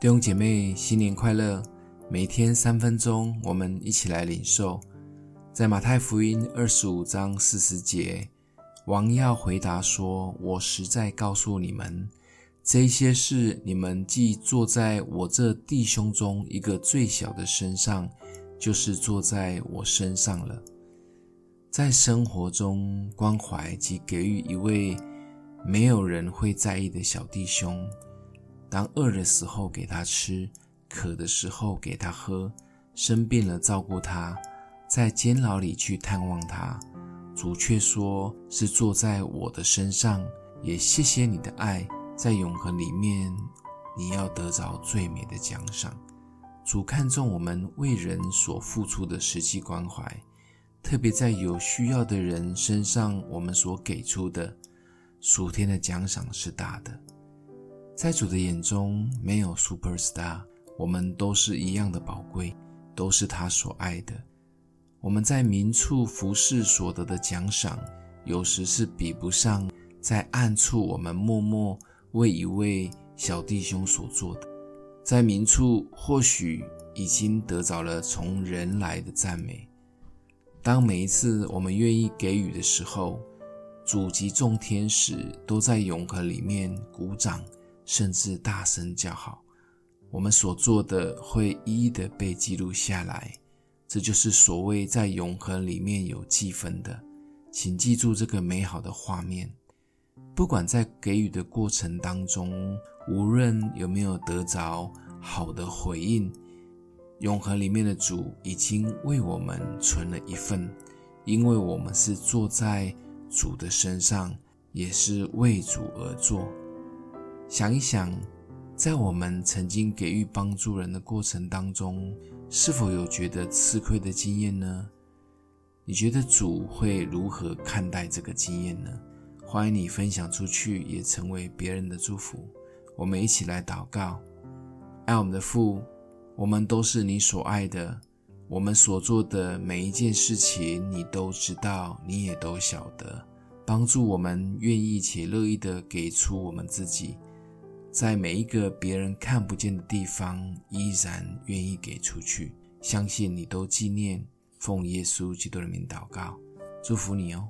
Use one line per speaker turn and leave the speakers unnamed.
弟兄姐妹，新年快乐！每天三分钟，我们一起来领受。在马太福音二十五章四十节，王要回答说：“我实在告诉你们，这些事你们既做在我这弟兄中一个最小的身上，就是做在我身上了。”在生活中关怀及给予一位没有人会在意的小弟兄。当饿的时候给他吃，渴的时候给他喝，生病了照顾他，在监牢里去探望他，主却说是坐在我的身上，也谢谢你的爱，在永恒里面你要得着最美的奖赏。主看重我们为人所付出的实际关怀，特别在有需要的人身上，我们所给出的属天的奖赏是大的。在主的眼中，没有 superstar，我们都是一样的宝贵，都是他所爱的。我们在明处服侍所得的奖赏，有时是比不上在暗处我们默默为一位小弟兄所做的。在明处或许已经得着了从人来的赞美。当每一次我们愿意给予的时候，主及众天使都在永恒里面鼓掌。甚至大声叫好，我们所做的会一一的被记录下来，这就是所谓在永恒里面有记分的。请记住这个美好的画面。不管在给予的过程当中，无论有没有得着好的回应，永恒里面的主已经为我们存了一份，因为我们是坐在主的身上，也是为主而做。想一想，在我们曾经给予帮助人的过程当中，是否有觉得吃亏的经验呢？你觉得主会如何看待这个经验呢？欢迎你分享出去，也成为别人的祝福。我们一起来祷告：爱我们的父，我们都是你所爱的，我们所做的每一件事情，你都知道，你也都晓得。帮助我们愿意且乐意的给出我们自己。在每一个别人看不见的地方，依然愿意给出去，相信你都纪念，奉耶稣基督的名祷告，祝福你哦。